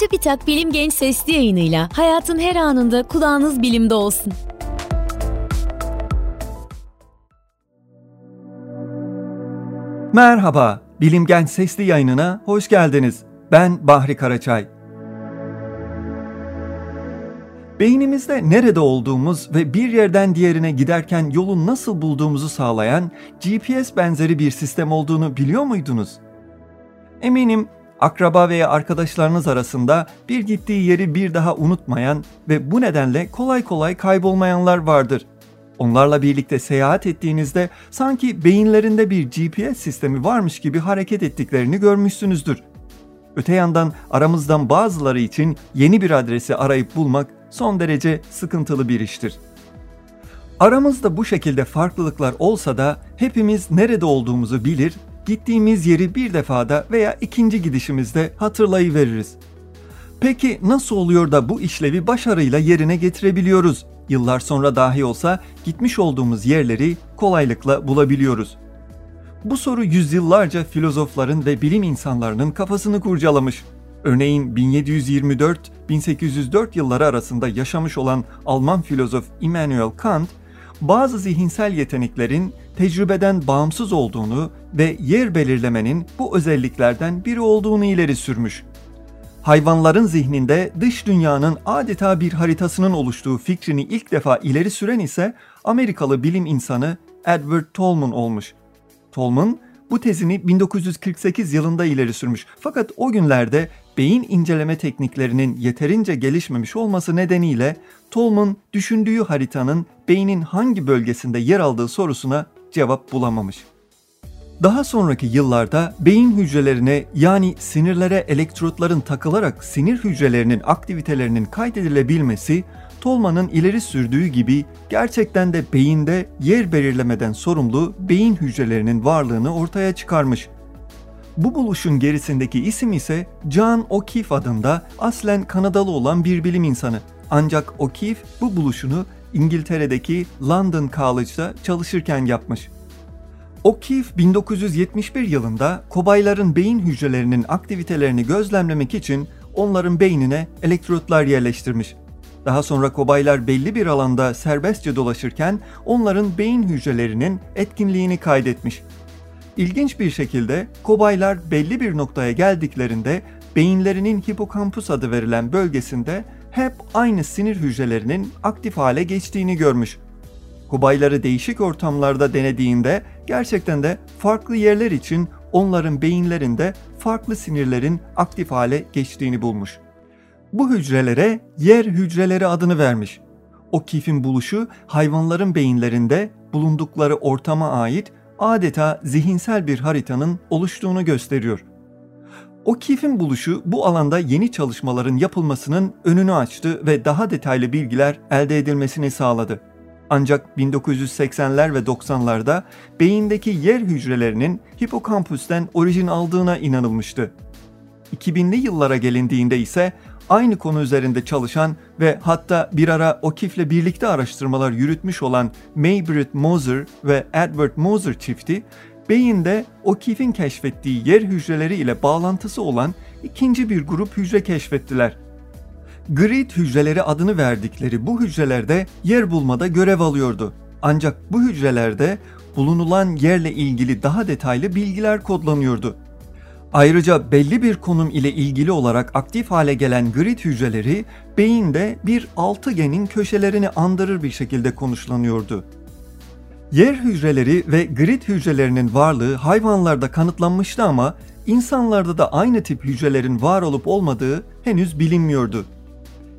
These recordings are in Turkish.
TÜBİTAK Bilim Genç Sesli yayınıyla hayatın her anında kulağınız bilimde olsun. Merhaba, Bilim Genç Sesli yayınına hoş geldiniz. Ben Bahri Karaçay. Beynimizde nerede olduğumuz ve bir yerden diğerine giderken yolu nasıl bulduğumuzu sağlayan GPS benzeri bir sistem olduğunu biliyor muydunuz? Eminim akraba veya arkadaşlarınız arasında bir gittiği yeri bir daha unutmayan ve bu nedenle kolay kolay kaybolmayanlar vardır. Onlarla birlikte seyahat ettiğinizde sanki beyinlerinde bir GPS sistemi varmış gibi hareket ettiklerini görmüşsünüzdür. Öte yandan aramızdan bazıları için yeni bir adresi arayıp bulmak son derece sıkıntılı bir iştir. Aramızda bu şekilde farklılıklar olsa da hepimiz nerede olduğumuzu bilir, gittiğimiz yeri bir defada veya ikinci gidişimizde hatırlayıveririz. Peki nasıl oluyor da bu işlevi başarıyla yerine getirebiliyoruz? Yıllar sonra dahi olsa gitmiş olduğumuz yerleri kolaylıkla bulabiliyoruz. Bu soru yüzyıllarca filozofların ve bilim insanlarının kafasını kurcalamış. Örneğin 1724-1804 yılları arasında yaşamış olan Alman filozof Immanuel Kant, bazı zihinsel yeteneklerin tecrübeden bağımsız olduğunu ve yer belirlemenin bu özelliklerden biri olduğunu ileri sürmüş. Hayvanların zihninde dış dünyanın adeta bir haritasının oluştuğu fikrini ilk defa ileri süren ise Amerikalı bilim insanı Edward Tolman olmuş. Tolman bu tezini 1948 yılında ileri sürmüş. Fakat o günlerde beyin inceleme tekniklerinin yeterince gelişmemiş olması nedeniyle Tolman düşündüğü haritanın beynin hangi bölgesinde yer aldığı sorusuna cevap bulamamış. Daha sonraki yıllarda beyin hücrelerine yani sinirlere elektrotların takılarak sinir hücrelerinin aktivitelerinin kaydedilebilmesi Tolman'ın ileri sürdüğü gibi gerçekten de beyinde yer belirlemeden sorumlu beyin hücrelerinin varlığını ortaya çıkarmış. Bu buluşun gerisindeki isim ise John O'Keefe adında aslen Kanadalı olan bir bilim insanı. Ancak O'Keefe bu buluşunu İngiltere'deki London College'da çalışırken yapmış. O'Keefe 1971 yılında kobayların beyin hücrelerinin aktivitelerini gözlemlemek için onların beynine elektrotlar yerleştirmiş. Daha sonra kobaylar belli bir alanda serbestçe dolaşırken onların beyin hücrelerinin etkinliğini kaydetmiş. İlginç bir şekilde kobaylar belli bir noktaya geldiklerinde beyinlerinin hipokampus adı verilen bölgesinde hep aynı sinir hücrelerinin aktif hale geçtiğini görmüş. Kobayları değişik ortamlarda denediğinde gerçekten de farklı yerler için onların beyinlerinde farklı sinirlerin aktif hale geçtiğini bulmuş. Bu hücrelere yer hücreleri adını vermiş. O kifin buluşu hayvanların beyinlerinde bulundukları ortama ait adeta zihinsel bir haritanın oluştuğunu gösteriyor. O kifin buluşu bu alanda yeni çalışmaların yapılmasının önünü açtı ve daha detaylı bilgiler elde edilmesini sağladı. Ancak 1980'ler ve 90'larda beyindeki yer hücrelerinin hipokampüsten orijin aldığına inanılmıştı. 2000'li yıllara gelindiğinde ise aynı konu üzerinde çalışan ve hatta bir ara O'Keefe'le birlikte araştırmalar yürütmüş olan Maybrit Moser ve Edward Moser çifti, beyinde O'Keefe'in keşfettiği yer hücreleri ile bağlantısı olan ikinci bir grup hücre keşfettiler. Grid hücreleri adını verdikleri bu hücrelerde yer bulmada görev alıyordu. Ancak bu hücrelerde bulunulan yerle ilgili daha detaylı bilgiler kodlanıyordu. Ayrıca belli bir konum ile ilgili olarak aktif hale gelen grid hücreleri beyinde bir altıgenin köşelerini andırır bir şekilde konuşlanıyordu. Yer hücreleri ve grid hücrelerinin varlığı hayvanlarda kanıtlanmıştı ama insanlarda da aynı tip hücrelerin var olup olmadığı henüz bilinmiyordu.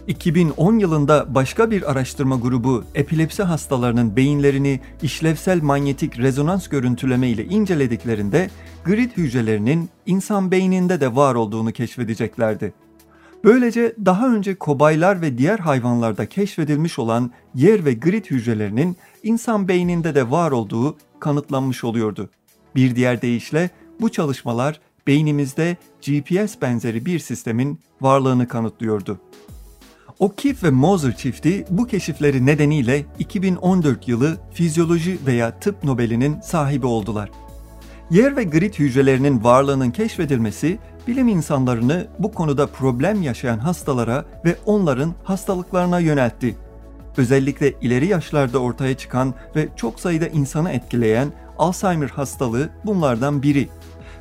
2010 yılında başka bir araştırma grubu epilepsi hastalarının beyinlerini işlevsel manyetik rezonans görüntüleme ile incelediklerinde grid hücrelerinin insan beyninde de var olduğunu keşfedeceklerdi. Böylece daha önce kobaylar ve diğer hayvanlarda keşfedilmiş olan yer ve grid hücrelerinin insan beyninde de var olduğu kanıtlanmış oluyordu. Bir diğer deyişle bu çalışmalar beynimizde GPS benzeri bir sistemin varlığını kanıtlıyordu. O'Keefe ve Moser çifti bu keşifleri nedeniyle 2014 yılı fizyoloji veya tıp Nobel'inin sahibi oldular. Yer ve grit hücrelerinin varlığının keşfedilmesi bilim insanlarını bu konuda problem yaşayan hastalara ve onların hastalıklarına yöneltti. Özellikle ileri yaşlarda ortaya çıkan ve çok sayıda insanı etkileyen Alzheimer hastalığı bunlardan biri.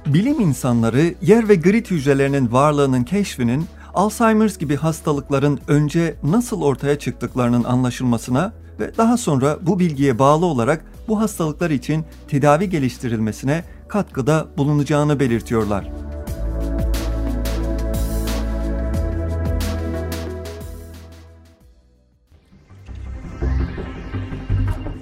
Bilim insanları yer ve grit hücrelerinin varlığının keşfinin Alzheimer's gibi hastalıkların önce nasıl ortaya çıktıklarının anlaşılmasına ve daha sonra bu bilgiye bağlı olarak bu hastalıklar için tedavi geliştirilmesine katkıda bulunacağını belirtiyorlar.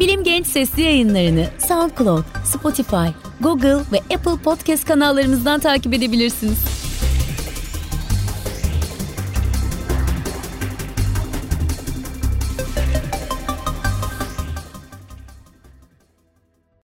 Bilim Genç sesli yayınlarını SoundCloud, Spotify, Google ve Apple Podcast kanallarımızdan takip edebilirsiniz.